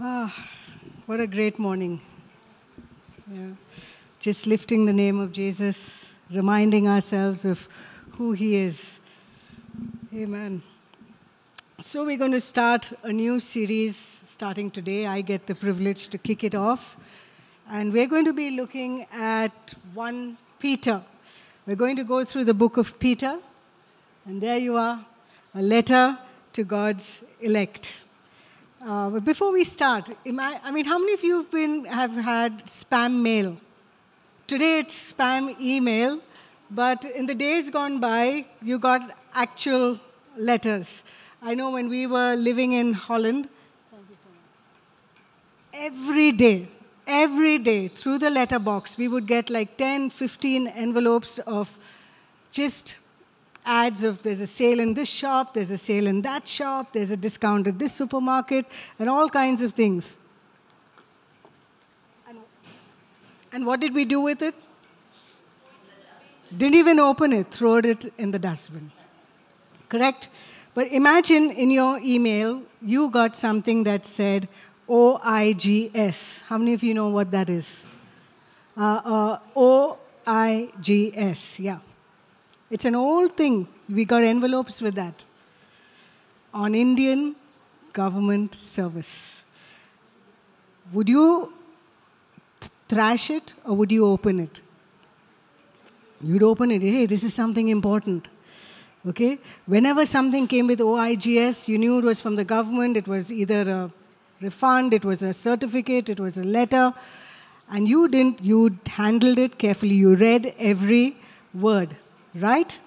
Ah, what a great morning. Yeah. Just lifting the name of Jesus, reminding ourselves of who he is. Amen. So, we're going to start a new series starting today. I get the privilege to kick it off. And we're going to be looking at 1 Peter. We're going to go through the book of Peter. And there you are, a letter to God's elect. Uh, but before we start, I mean, how many of you have, been, have had spam mail? Today it's spam email, but in the days gone by, you got actual letters. I know when we were living in Holland, every day, every day through the letterbox, we would get like 10, 15 envelopes of just ads of there's a sale in this shop, there's a sale in that shop, there's a discount at this supermarket, and all kinds of things. And, and what did we do with it? Didn't even open it, throw it in the dustbin. Correct? But imagine in your email, you got something that said OIGS. How many of you know what that is? Uh, uh, OIGS, yeah. It's an old thing. We got envelopes with that. On Indian government service. Would you trash it or would you open it? You'd open it. Hey, this is something important. Okay? Whenever something came with OIGS, you knew it was from the government, it was either a refund, it was a certificate, it was a letter, and you didn't, you handled it carefully. You read every word right?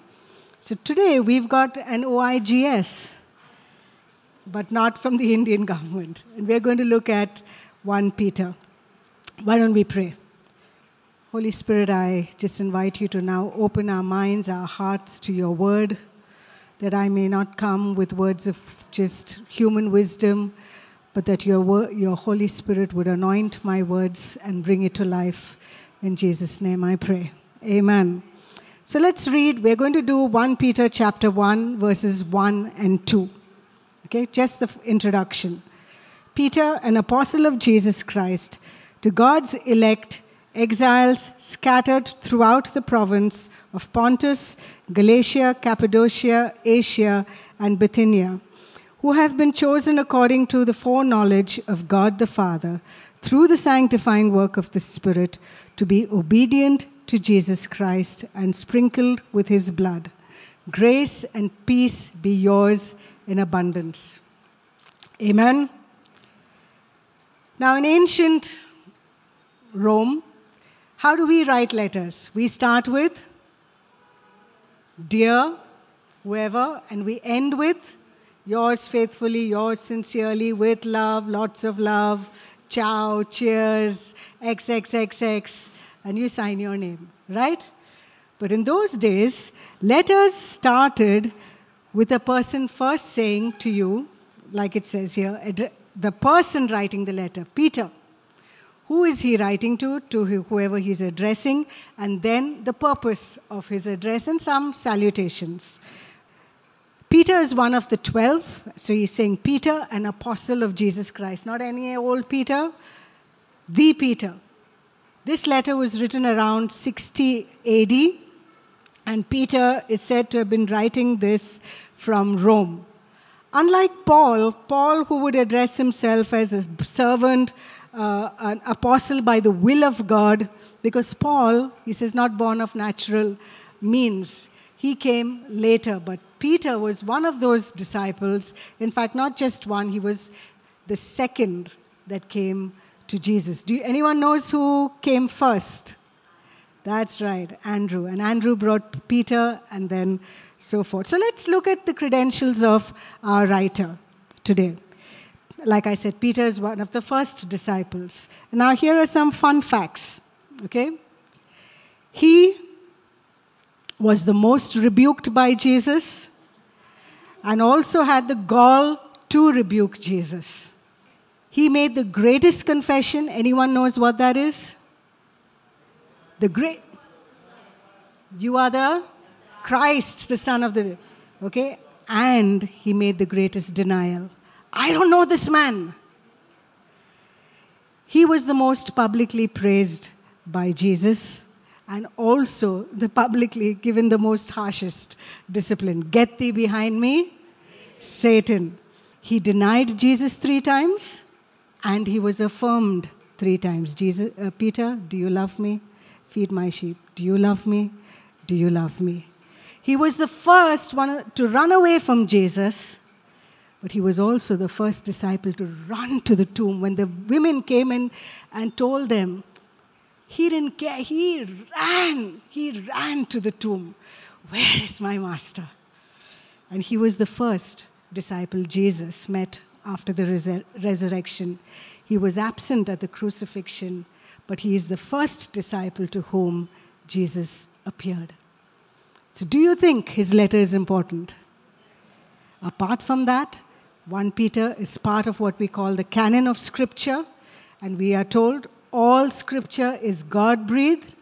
So today we've got an OIGS, but not from the Indian government. And we're going to look at 1 Peter. Why don't we pray? Holy Spirit, I just invite you to now open our minds, our hearts to your word, that I may not come with words of just human wisdom, but that your, your Holy Spirit would anoint my words and bring it to life. In Jesus' name I pray. Amen. So let's read. We're going to do 1 Peter chapter 1, verses 1 and 2. Okay, just the introduction. Peter, an apostle of Jesus Christ, to God's elect exiles scattered throughout the province of Pontus, Galatia, Cappadocia, Asia, and Bithynia, who have been chosen according to the foreknowledge of God the Father, through the sanctifying work of the Spirit, to be obedient to Jesus Christ and sprinkled with his blood. Grace and peace be yours in abundance. Amen. Now, in ancient Rome, how do we write letters? We start with Dear, whoever, and we end with Yours faithfully, yours sincerely, with love, lots of love, ciao, cheers, XXXX and you sign your name, right? But in those days, letters started with a person first saying to you, like it says here, the person writing the letter, Peter. Who is he writing to? To whoever he's addressing, and then the purpose of his address and some salutations. Peter is one of the twelve, so he's saying Peter, an apostle of Jesus Christ, not any old Peter, the Peter. This letter was written around 60 AD, and Peter is said to have been writing this from Rome. Unlike Paul, Paul, who would address himself as a servant, uh, an apostle by the will of God, because Paul, he says, not born of natural means. He came later, but Peter was one of those disciples. In fact, not just one, he was the second that came to Jesus. Do you, anyone knows who came first? That's right, Andrew. And Andrew brought Peter and then so forth. So let's look at the credentials of our writer today. Like I said, Peter is one of the first disciples. Now, here are some fun facts. Okay? He was the most rebuked by Jesus and also had the gall to rebuke Jesus. He made the greatest confession. Anyone knows what that is? The great. You are the Christ, the Son of the. Okay? And he made the greatest denial. I don't know this man. He was the most publicly praised by Jesus and also the publicly given the most harshest discipline. Get thee behind me, Satan. He denied Jesus three times and he was affirmed three times. Jesus, uh, Peter, do you love me? Feed my sheep. Do you love me? Do you love me? He was the first one to run away from Jesus, but he was also the first disciple to run to the tomb. When the women came in and told them, he didn't care. He ran. He ran to the tomb. Where is my master? And he was the first disciple Jesus met after the resur- resurrection. He was absent at the crucifixion, but he is the first disciple to whom Jesus appeared. So, do you think his letter is important? Apart from that, 1 Peter is part of what we call the canon of Scripture, and we are told all Scripture is God breathed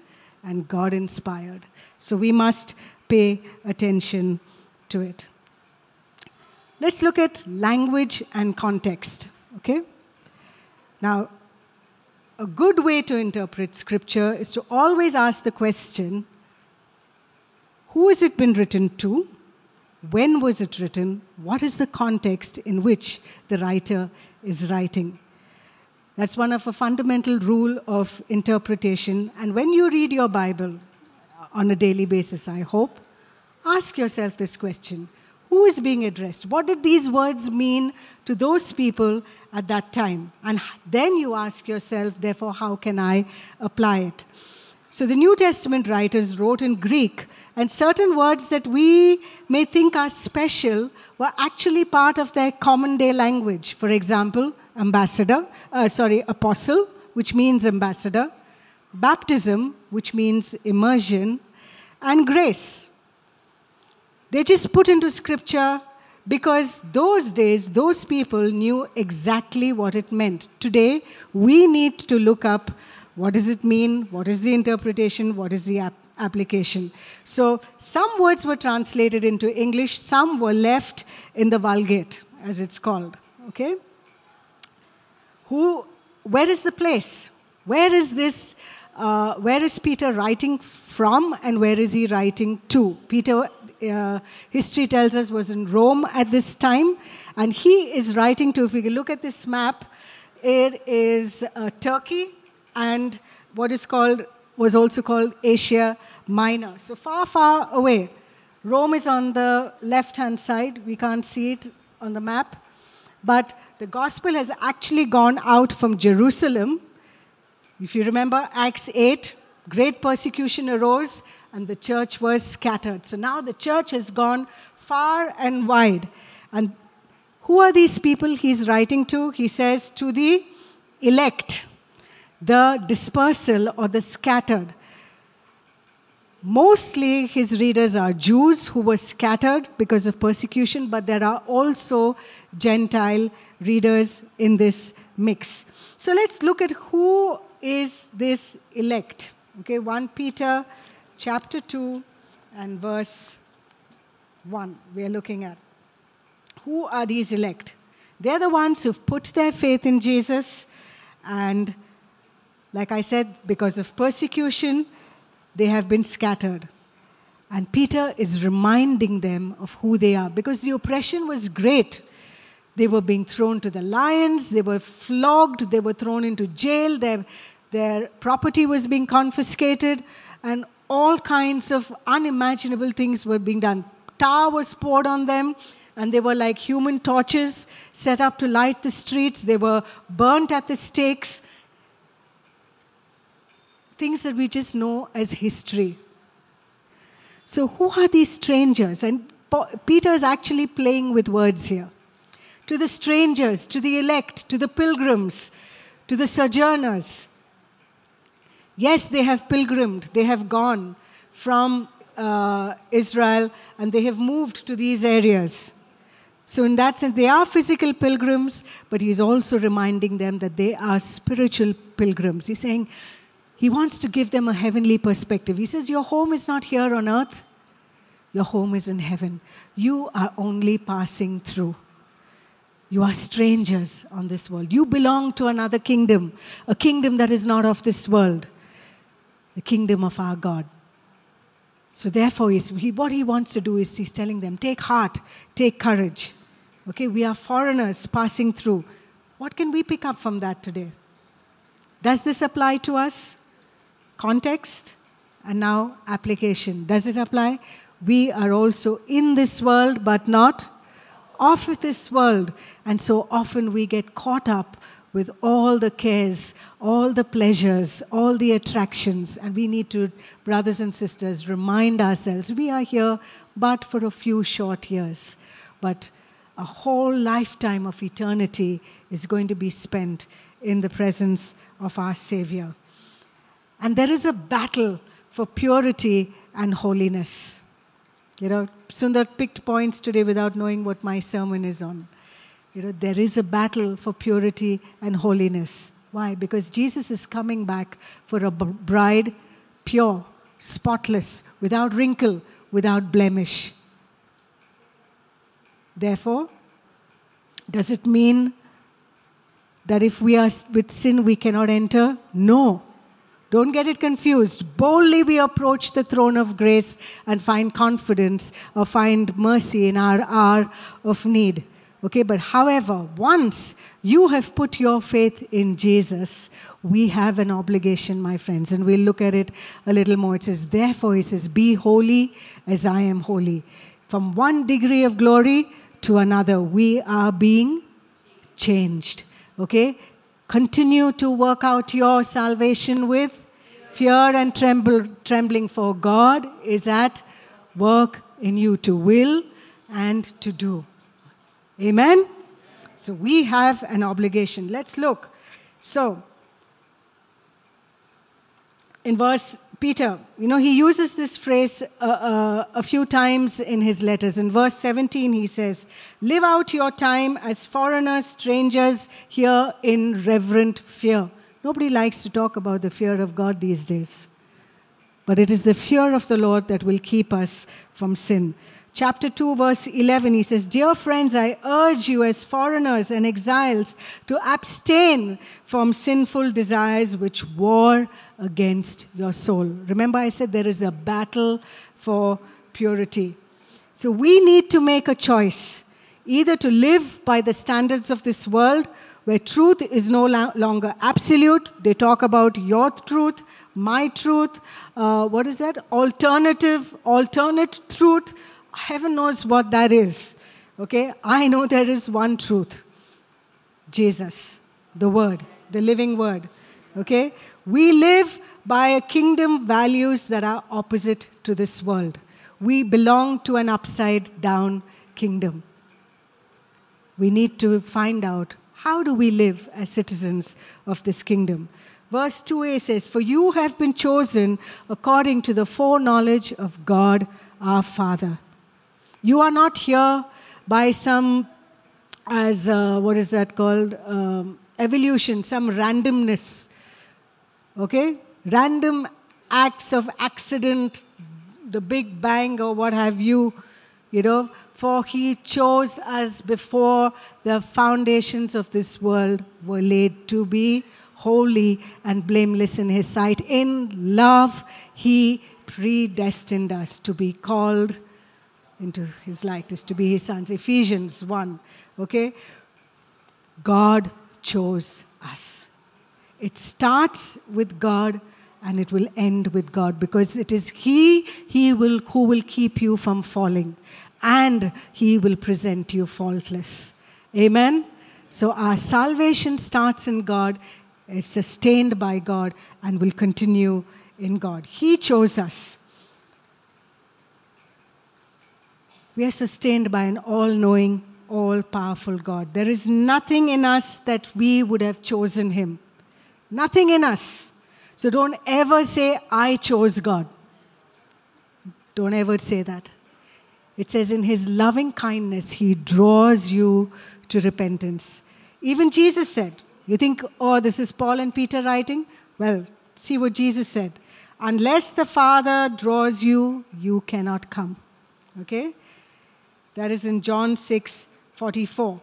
and God inspired. So, we must pay attention to it. Let's look at language and context, okay? Now, a good way to interpret scripture is to always ask the question who has it been written to? When was it written? What is the context in which the writer is writing? That's one of a fundamental rule of interpretation. And when you read your Bible on a daily basis, I hope, ask yourself this question who is being addressed? What did these words mean to those people at that time? And then you ask yourself, therefore, how can I apply it? So the New Testament writers wrote in Greek, and certain words that we may think are special were actually part of their common day language. For example, ambassador, uh, sorry, apostle, which means ambassador, baptism, which means immersion, and grace, they just put into scripture because those days, those people knew exactly what it meant. Today, we need to look up what does it mean, what is the interpretation, what is the ap- application. So, some words were translated into English, some were left in the Vulgate, as it's called. Okay? Who, where is the place? Where is this? Uh, where is Peter writing from and where is he writing to? Peter uh, history tells us was in Rome at this time. And he is writing to, if we look at this map, it is uh, Turkey and what is called, was also called Asia Minor. So far, far away. Rome is on the left hand side. We can't see it on the map. But the gospel has actually gone out from Jerusalem. If you remember Acts 8, great persecution arose and the church was scattered. So now the church has gone far and wide. And who are these people he's writing to? He says, to the elect, the dispersal or the scattered. Mostly his readers are Jews who were scattered because of persecution, but there are also Gentile readers in this mix. So let's look at who is this elect. Okay, 1 Peter chapter 2 and verse 1, we are looking at. Who are these elect? They're the ones who've put their faith in Jesus, and like I said, because of persecution, they have been scattered. And Peter is reminding them of who they are because the oppression was great. They were being thrown to the lions, they were flogged, they were thrown into jail, their, their property was being confiscated, and all kinds of unimaginable things were being done. Tar was poured on them, and they were like human torches set up to light the streets. They were burnt at the stakes. Things that we just know as history. So, who are these strangers? And Peter is actually playing with words here. To the strangers, to the elect, to the pilgrims, to the sojourners. Yes, they have pilgrimed, they have gone from uh, Israel and they have moved to these areas. So, in that sense, they are physical pilgrims, but he's also reminding them that they are spiritual pilgrims. He's saying he wants to give them a heavenly perspective. He says, Your home is not here on earth, your home is in heaven. You are only passing through. You are strangers on this world. You belong to another kingdom, a kingdom that is not of this world, the kingdom of our God. So, therefore, he, what he wants to do is he's telling them, take heart, take courage. Okay, we are foreigners passing through. What can we pick up from that today? Does this apply to us? Context and now application. Does it apply? We are also in this world, but not of this world. And so often we get caught up with all the cares, all the pleasures, all the attractions. And we need to, brothers and sisters, remind ourselves we are here but for a few short years. But a whole lifetime of eternity is going to be spent in the presence of our Savior. And there is a battle for purity and holiness. You know, Sundar picked points today without knowing what my sermon is on. You know, there is a battle for purity and holiness. Why? Because Jesus is coming back for a bride pure, spotless, without wrinkle, without blemish. Therefore, does it mean that if we are with sin, we cannot enter? No. Don't get it confused. Boldly we approach the throne of grace and find confidence or find mercy in our hour of need. Okay, but however, once you have put your faith in Jesus, we have an obligation, my friends, and we'll look at it a little more. It says, Therefore, he says, Be holy as I am holy. From one degree of glory to another, we are being changed. Okay? Continue to work out your salvation with fear and tremble, trembling, for God is at work in you to will and to do. Amen? So we have an obligation. Let's look. So, in verse Peter, you know, he uses this phrase uh, uh, a few times in his letters. In verse 17, he says, Live out your time as foreigners, strangers here in reverent fear. Nobody likes to talk about the fear of God these days. But it is the fear of the Lord that will keep us from sin. Chapter 2, verse 11, he says, Dear friends, I urge you as foreigners and exiles to abstain from sinful desires which war against your soul. Remember, I said there is a battle for purity. So we need to make a choice either to live by the standards of this world where truth is no longer absolute. They talk about your truth, my truth, uh, what is that? Alternative, alternate truth. Heaven knows what that is. Okay? I know there is one truth Jesus, the Word, the living Word. Okay? We live by a kingdom values that are opposite to this world. We belong to an upside down kingdom. We need to find out how do we live as citizens of this kingdom. Verse 2a says, For you have been chosen according to the foreknowledge of God our Father. You are not here by some, as uh, what is that called? Um, evolution, some randomness okay? Random acts of accident, the Big Bang or what have you, you know, for he chose us before the foundations of this world were laid to be holy and blameless in his sight. In love, he predestined us to be called into his likeness, to be his sons. Ephesians 1, okay? God chose us. It starts with God and it will end with God because it is He, he will, who will keep you from falling and He will present you faultless. Amen? So our salvation starts in God, is sustained by God, and will continue in God. He chose us. We are sustained by an all knowing, all powerful God. There is nothing in us that we would have chosen Him. Nothing in us. So don't ever say, I chose God. Don't ever say that. It says, in his loving kindness, he draws you to repentance. Even Jesus said, You think, oh, this is Paul and Peter writing? Well, see what Jesus said. Unless the Father draws you, you cannot come. Okay? That is in John 6 44.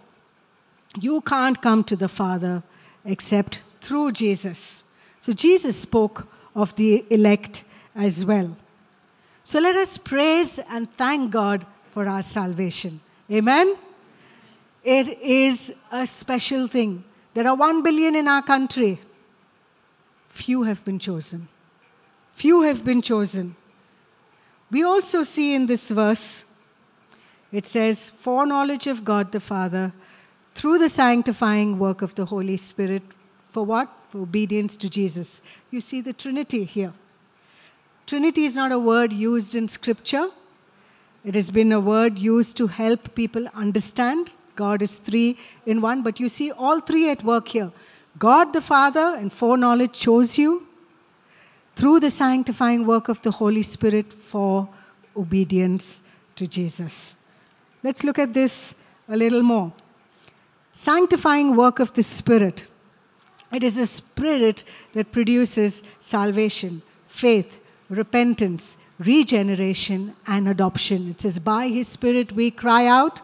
You can't come to the Father except through Jesus. So Jesus spoke of the elect as well. So let us praise and thank God for our salvation. Amen? It is a special thing. There are one billion in our country. Few have been chosen. Few have been chosen. We also see in this verse, it says, foreknowledge of God the Father through the sanctifying work of the Holy Spirit. For what? For obedience to Jesus. You see the Trinity here. Trinity is not a word used in Scripture, it has been a word used to help people understand. God is three in one, but you see all three at work here. God the Father and foreknowledge chose you through the sanctifying work of the Holy Spirit for obedience to Jesus. Let's look at this a little more. Sanctifying work of the Spirit. It is the Spirit that produces salvation, faith, repentance, regeneration, and adoption. It says, By His Spirit we cry out,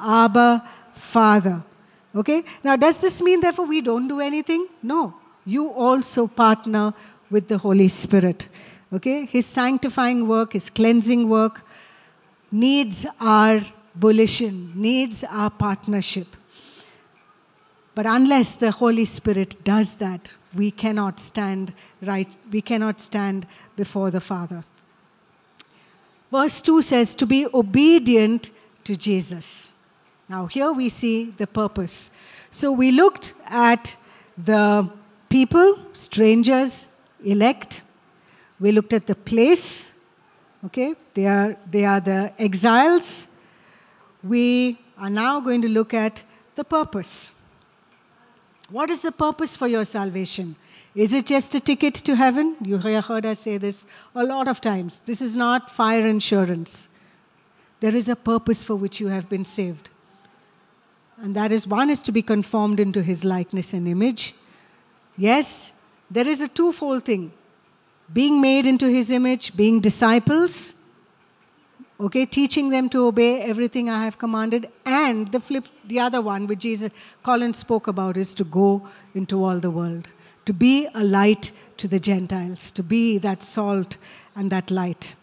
Abba, Father. Okay? Now, does this mean, therefore, we don't do anything? No. You also partner with the Holy Spirit. Okay? His sanctifying work, His cleansing work needs our volition, needs our partnership. But unless the Holy Spirit does that, we cannot stand right, we cannot stand before the Father. Verse 2 says, to be obedient to Jesus. Now, here we see the purpose. So, we looked at the people, strangers, elect. We looked at the place. Okay, they are, they are the exiles. We are now going to look at the purpose. What is the purpose for your salvation? Is it just a ticket to heaven? You heard us say this a lot of times. This is not fire insurance. There is a purpose for which you have been saved. And that is one is to be conformed into his likeness and image. Yes, there is a twofold thing being made into his image, being disciples, okay, teaching them to obey everything I have commanded, and the flip, the other one, which Jesus, Colin spoke about, is to go into all the world, to be a light to the Gentiles, to be that salt and that light.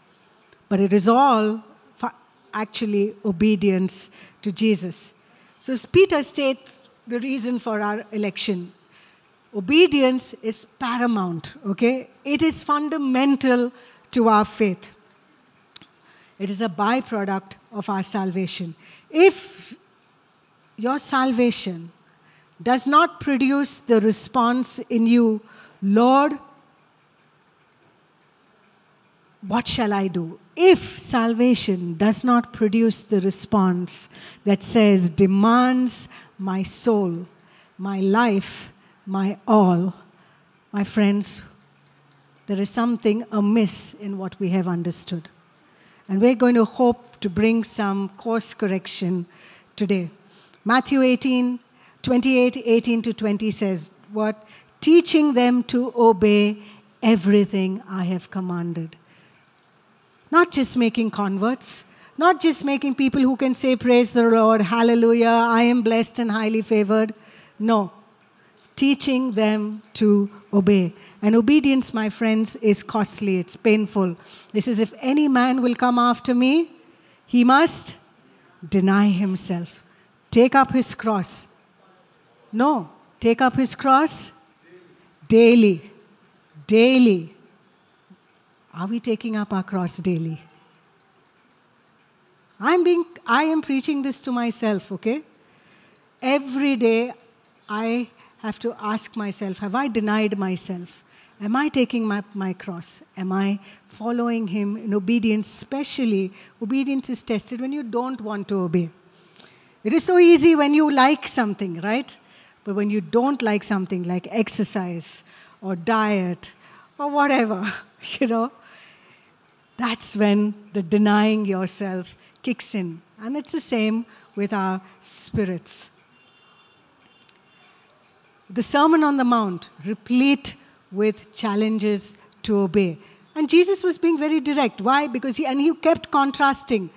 But it is all actually obedience to Jesus. So Peter states the reason for our election. Obedience is paramount, okay? It is fundamental to our faith. It is a byproduct of our salvation. If your salvation does not produce the response in you, Lord, what shall I do? If salvation does not produce the response that says, demands my soul, my life, my all, my friends, there is something amiss in what we have understood. And we're going to hope to bring some course correction today. Matthew 18, 28, 18 to 20 says, What? Teaching them to obey everything I have commanded. Not just making converts, not just making people who can say, Praise the Lord, hallelujah, I am blessed and highly favored. No, teaching them to obey. And obedience, my friends, is costly, it's painful. This is if any man will come after me, he must deny himself, take up his cross. No, take up his cross daily. Daily. Are we taking up our cross daily? I'm being I am preaching this to myself, okay? Every day I have to ask myself, have I denied myself? Am I taking my, my cross? Am I following Him in obedience? Especially, obedience is tested when you don't want to obey. It is so easy when you like something, right? But when you don't like something like exercise or diet or whatever, you know, that's when the denying yourself kicks in. And it's the same with our spirits. The Sermon on the Mount, replete with challenges to obey. And Jesus was being very direct. Why? Because he, and he kept contrasting.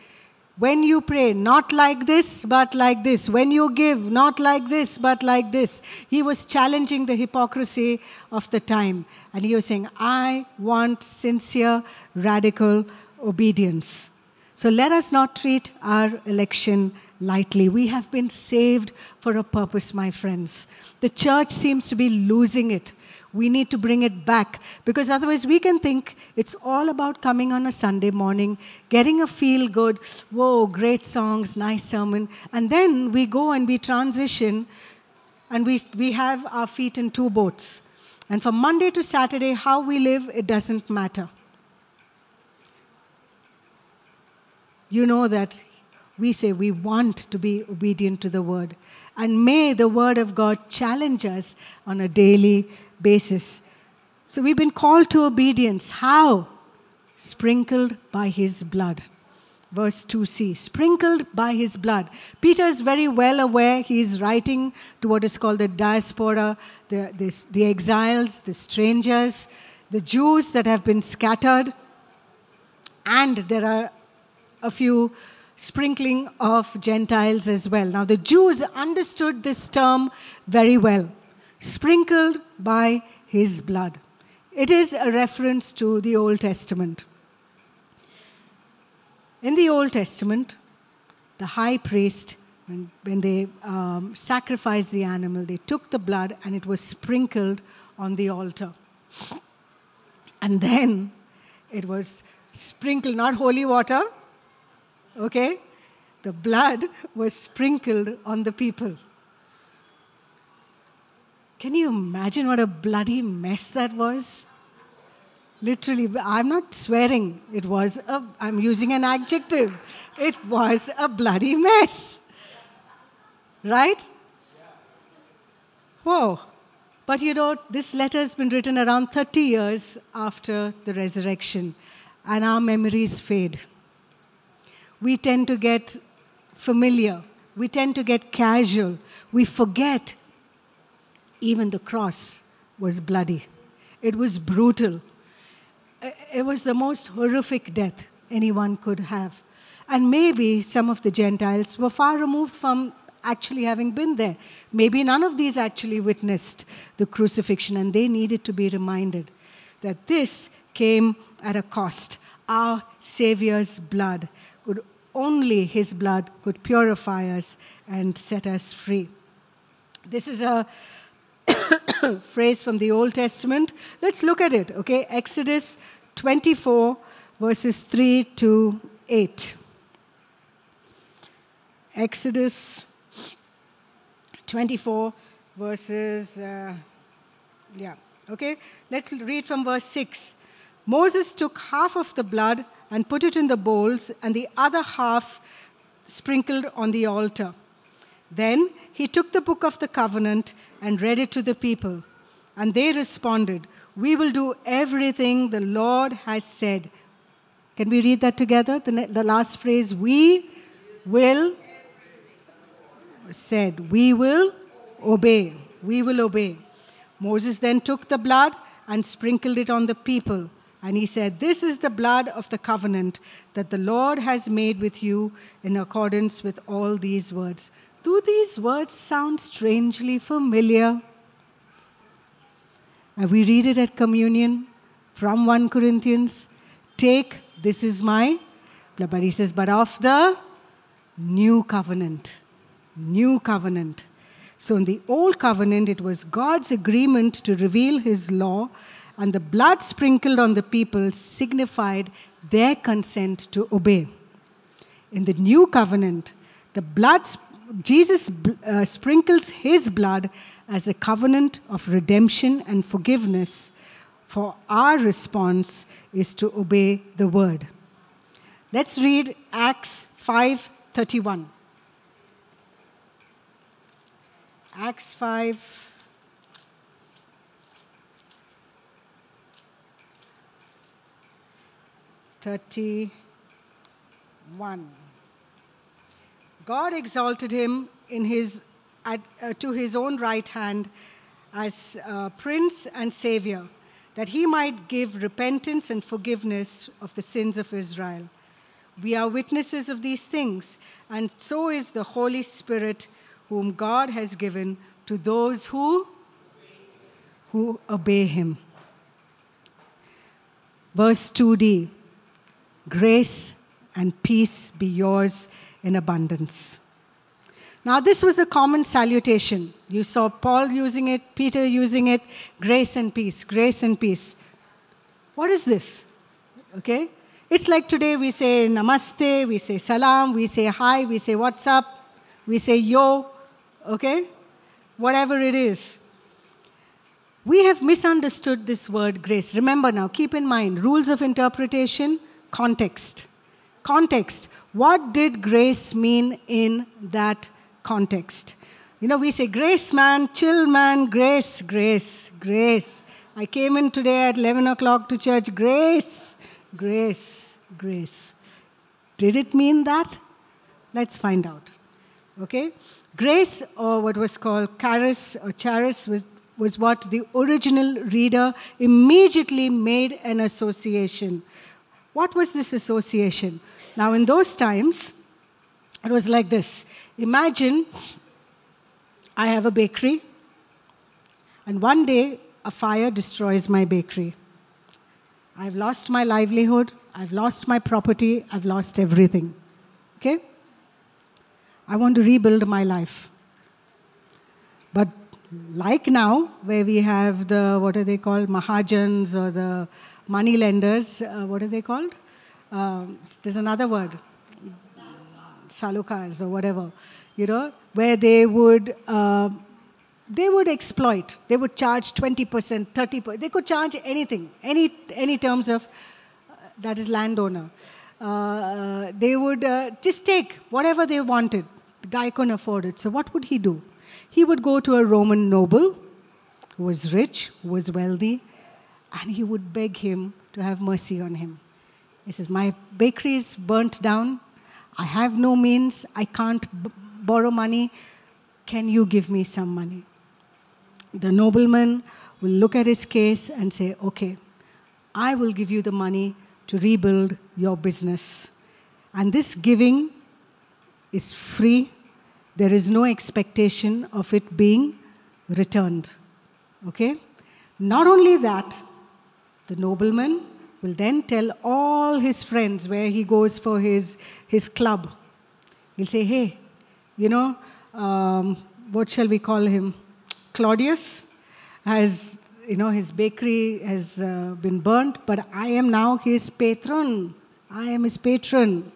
When you pray, not like this, but like this. When you give, not like this, but like this. He was challenging the hypocrisy of the time. And he was saying, I want sincere, radical obedience. So let us not treat our election lightly. We have been saved for a purpose, my friends. The church seems to be losing it. We need to bring it back because otherwise we can think it's all about coming on a Sunday morning, getting a feel good, whoa, great songs, nice sermon. And then we go and we transition and we, we have our feet in two boats. And from Monday to Saturday, how we live, it doesn't matter. You know that we say we want to be obedient to the word. And may the word of God challenge us on a daily basis. So we've been called to obedience. How? Sprinkled by his blood. Verse 2c, sprinkled by his blood. Peter is very well aware, he is writing to what is called the diaspora, the, this, the exiles, the strangers, the Jews that have been scattered. And there are a few sprinkling of Gentiles as well. Now, the Jews understood this term very well sprinkled by his blood. It is a reference to the Old Testament. In the Old Testament, the high priest, when, when they um, sacrificed the animal, they took the blood and it was sprinkled on the altar. And then it was sprinkled, not holy water, okay? The blood was sprinkled on the people. Can you imagine what a bloody mess that was? Literally, I'm not swearing. It was a, I'm using an adjective. It was a bloody mess. Right? Whoa. But you know, this letter has been written around 30 years after the resurrection, and our memories fade we tend to get familiar, we tend to get casual, we forget even the cross was bloody, it was brutal. It was the most horrific death anyone could have. And maybe some of the Gentiles were far removed from actually having been there. Maybe none of these actually witnessed the crucifixion, and they needed to be reminded that this came at a cost. Our Savior's blood could only his blood could purify us and set us free. This is a phrase from the Old Testament. Let's look at it, okay? Exodus 24, verses 3 to 8. Exodus 24, verses, uh, yeah, okay? Let's read from verse 6. Moses took half of the blood and put it in the bowls, and the other half sprinkled on the altar. Then he took the book of the covenant and read it to the people. And they responded, We will do everything the Lord has said. Can we read that together? The, the last phrase, we will, said, We will obey. We will obey. Moses then took the blood and sprinkled it on the people. And he said, This is the blood of the covenant that the Lord has made with you in accordance with all these words. Do these words sound strangely familiar? And we read it at communion from 1 Corinthians. Take, this is my. But he says, But of the new covenant. New covenant. So in the old covenant, it was God's agreement to reveal his law and the blood sprinkled on the people signified their consent to obey. In the new covenant, the blood, Jesus uh, sprinkles his blood as a covenant of redemption and forgiveness, for our response is to obey the word. Let's read Acts 5:31. Acts 5 31. God exalted him in his, at, uh, to his own right hand as uh, Prince and Savior, that he might give repentance and forgiveness of the sins of Israel. We are witnesses of these things, and so is the Holy Spirit, whom God has given to those who who obey him. Verse 2d Grace and peace be yours in abundance. Now, this was a common salutation. You saw Paul using it, Peter using it grace and peace, grace and peace. What is this? Okay? It's like today we say namaste, we say salam, we say hi, we say what's up, we say yo, okay? Whatever it is. We have misunderstood this word grace. Remember now, keep in mind rules of interpretation, context. Context. What did grace mean in that context? You know, we say grace, man, chill, man, grace, grace, grace. I came in today at 11 o'clock to church, grace, grace, grace. Did it mean that? Let's find out. Okay? Grace, or what was called charis or charis, was was what the original reader immediately made an association. What was this association? Now, in those times, it was like this Imagine I have a bakery, and one day a fire destroys my bakery. I've lost my livelihood, I've lost my property, I've lost everything. Okay? I want to rebuild my life. But like now, where we have the, what are they called, Mahajans or the money lenders, uh, what are they called? Um, there's another word, salukas or whatever, you know, where they would, uh, they would exploit. They would charge 20%, 30%. They could charge anything, any, any terms of, uh, that is landowner. Uh, they would uh, just take whatever they wanted. The guy couldn't afford it. So what would he do? he would go to a Roman noble who was rich, who was wealthy, and he would beg him to have mercy on him. He says, My bakery is burnt down. I have no means. I can't b- borrow money. Can you give me some money? The nobleman will look at his case and say, Okay, I will give you the money to rebuild your business. And this giving is free there is no expectation of it being returned. Okay? Not only that, the nobleman will then tell all his friends where he goes for his, his club. He'll say, hey, you know, um, what shall we call him? Claudius has, you know, his bakery has uh, been burnt, but I am now his patron. I am his patron.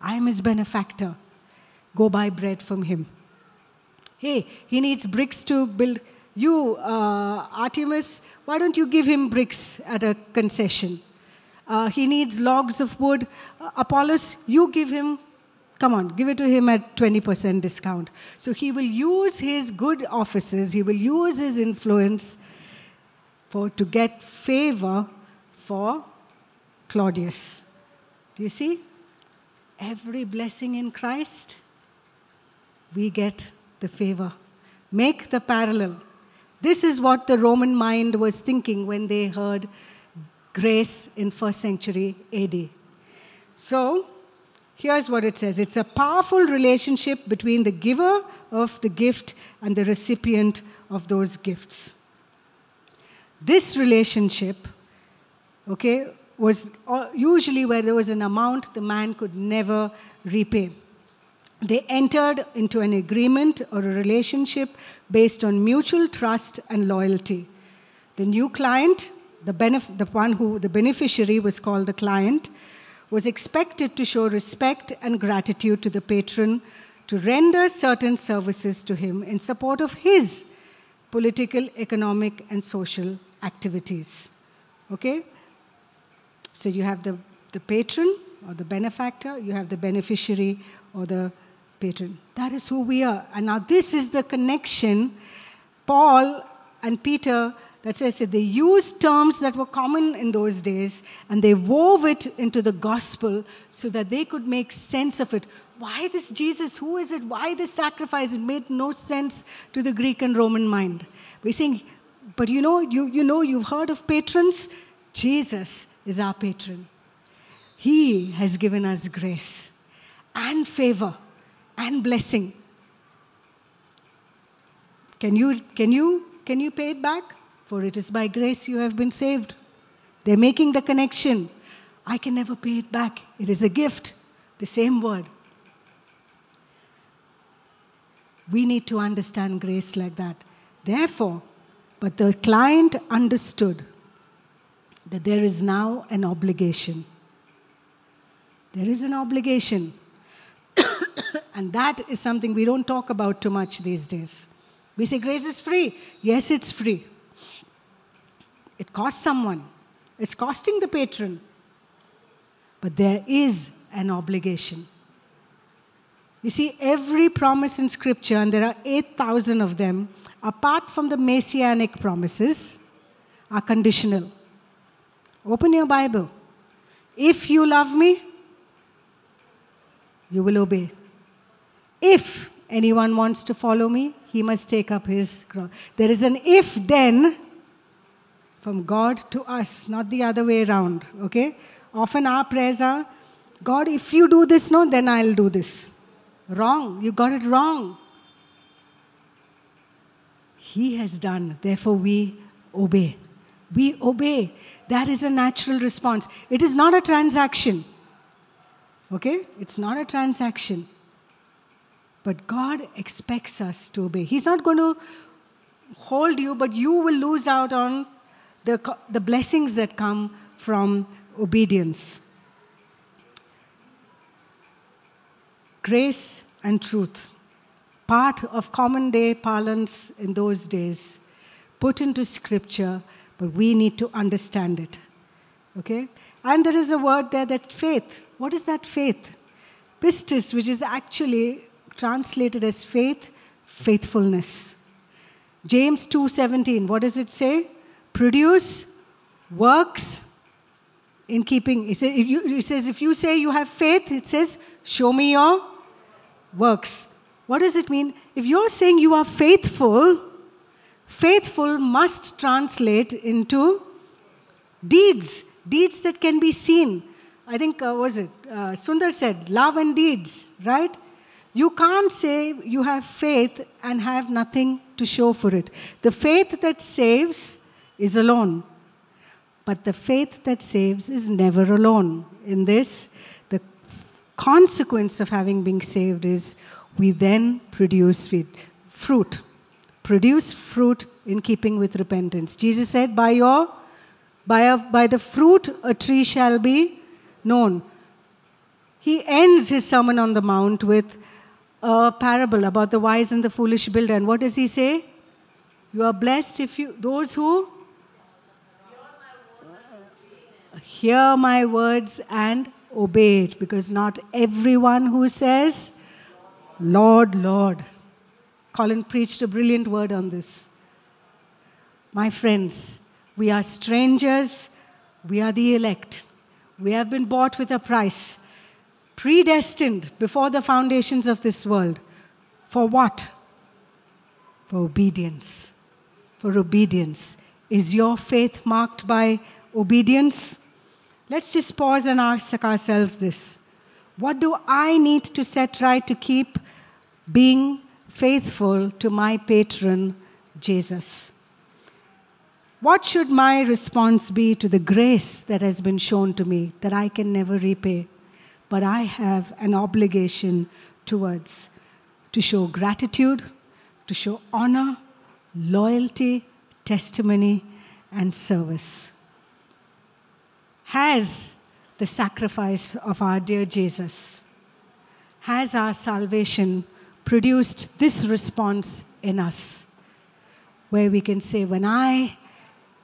I am his benefactor go buy bread from him. Hey, he needs bricks to build. You, uh, Artemis, why don't you give him bricks at a concession? Uh, he needs logs of wood. Uh, Apollos, you give him, come on, give it to him at 20% discount. So he will use his good offices, he will use his influence for, to get favor for Claudius. Do you see? Every blessing in Christ we get the favor. Make the parallel. This is what the Roman mind was thinking when they heard grace in first century AD. So, here's what it says it's a powerful relationship between the giver of the gift and the recipient of those gifts. This relationship, okay, was uh, usually where there was an amount the man could never repay they entered into an agreement or a relationship based on mutual trust and loyalty. The new client, the, benef- the one who the beneficiary was called the client, was expected to show respect and gratitude to the patron to render certain services to him in support of his political, economic, and social activities. Okay? So you have the, the patron or the benefactor, you have the beneficiary or the patron. That is who we are. And now this is the connection. Paul and Peter, that's why I said they used terms that were common in those days and they wove it into the gospel so that they could make sense of it. Why this Jesus? Who is it? Why this sacrifice? It made no sense to the Greek and Roman mind. We're saying, but you know, you, you know, you've heard of patrons? Jesus is our patron. He has given us grace and favor and blessing. Can you, can you, can you pay it back? For it is by grace you have been saved. They're making the connection. I can never pay it back. It is a gift. The same word. We need to understand grace like that. Therefore, but the client understood that there is now an obligation. There is an obligation. and that is something we don't talk about too much these days. We say grace is free. Yes, it's free. It costs someone, it's costing the patron. But there is an obligation. You see, every promise in Scripture, and there are 8,000 of them, apart from the messianic promises, are conditional. Open your Bible. If you love me, you will obey. If anyone wants to follow me, he must take up his cross. There is an if then from God to us, not the other way around. Okay? Often our prayers are, God, if you do this, no, then I'll do this. Wrong. You got it wrong. He has done, therefore we obey. We obey. That is a natural response. It is not a transaction. Okay? It's not a transaction. But God expects us to obey. He's not going to hold you, but you will lose out on the, the blessings that come from obedience. Grace and truth, part of common day parlance in those days, put into scripture, but we need to understand it. Okay? And there is a word there that faith. What is that faith? Pistis, which is actually translated as faith, faithfulness. James 2:17, what does it say? Produce works in keeping. It says, if you, it says, if you say you have faith, it says, show me your works. What does it mean? If you're saying you are faithful, faithful must translate into deeds, deeds that can be seen. I think, uh, was it? Uh, Sundar said, love and deeds, right? You can't say you have faith and have nothing to show for it. The faith that saves is alone. But the faith that saves is never alone. In this, the consequence of having been saved is we then produce fruit. Produce fruit in keeping with repentance. Jesus said, By your by, a, by the fruit a tree shall be known. He ends his Sermon on the Mount with a parable about the wise and the foolish builder. And what does he say? You are blessed if you, those who hear my words and obey it. Because not everyone who says, Lord, Lord. Colin preached a brilliant word on this. My friends, we are strangers, we are the elect. We have been bought with a price, predestined before the foundations of this world. For what? For obedience. For obedience. Is your faith marked by obedience? Let's just pause and ask ourselves this What do I need to set right to keep being faithful to my patron, Jesus? What should my response be to the grace that has been shown to me that I can never repay, but I have an obligation towards? To show gratitude, to show honor, loyalty, testimony, and service. Has the sacrifice of our dear Jesus, has our salvation produced this response in us? Where we can say, When I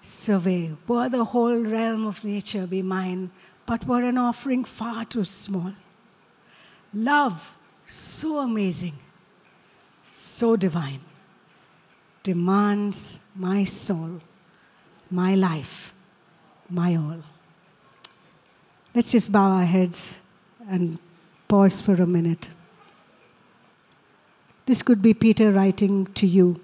survey, were the whole realm of nature be mine, but were an offering far too small. Love, so amazing, so divine, demands my soul, my life, my all. Let's just bow our heads and pause for a minute. This could be Peter writing to you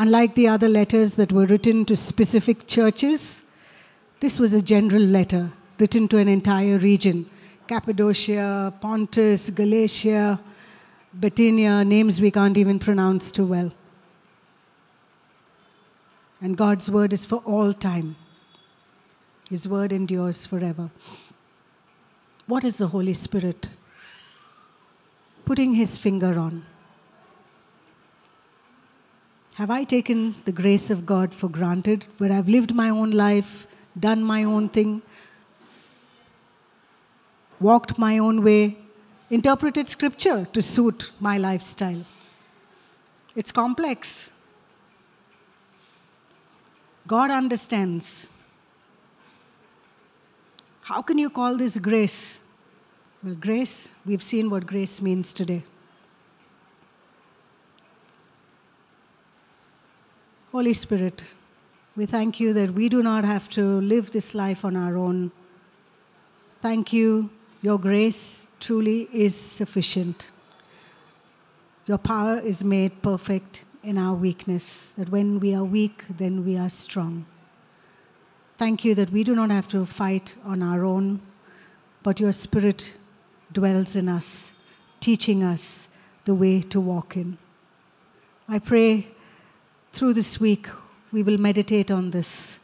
Unlike the other letters that were written to specific churches, this was a general letter written to an entire region Cappadocia, Pontus, Galatia, Bithynia, names we can't even pronounce too well. And God's word is for all time. His word endures forever. What is the Holy Spirit? Putting his finger on. Have I taken the grace of God for granted, where I've lived my own life, done my own thing, walked my own way, interpreted scripture to suit my lifestyle? It's complex. God understands. How can you call this grace? Well, grace, we've seen what grace means today. Holy Spirit, we thank you that we do not have to live this life on our own. Thank you. Your grace truly is sufficient. Your power is made perfect in our weakness, that when we are weak, then we are strong. Thank you that we do not have to fight on our own, but your Spirit dwells in us, teaching us the way to walk in. I pray through this week, we will meditate on this.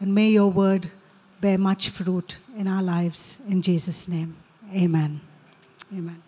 And may your word bear much fruit in our lives. In Jesus' name, amen. Amen.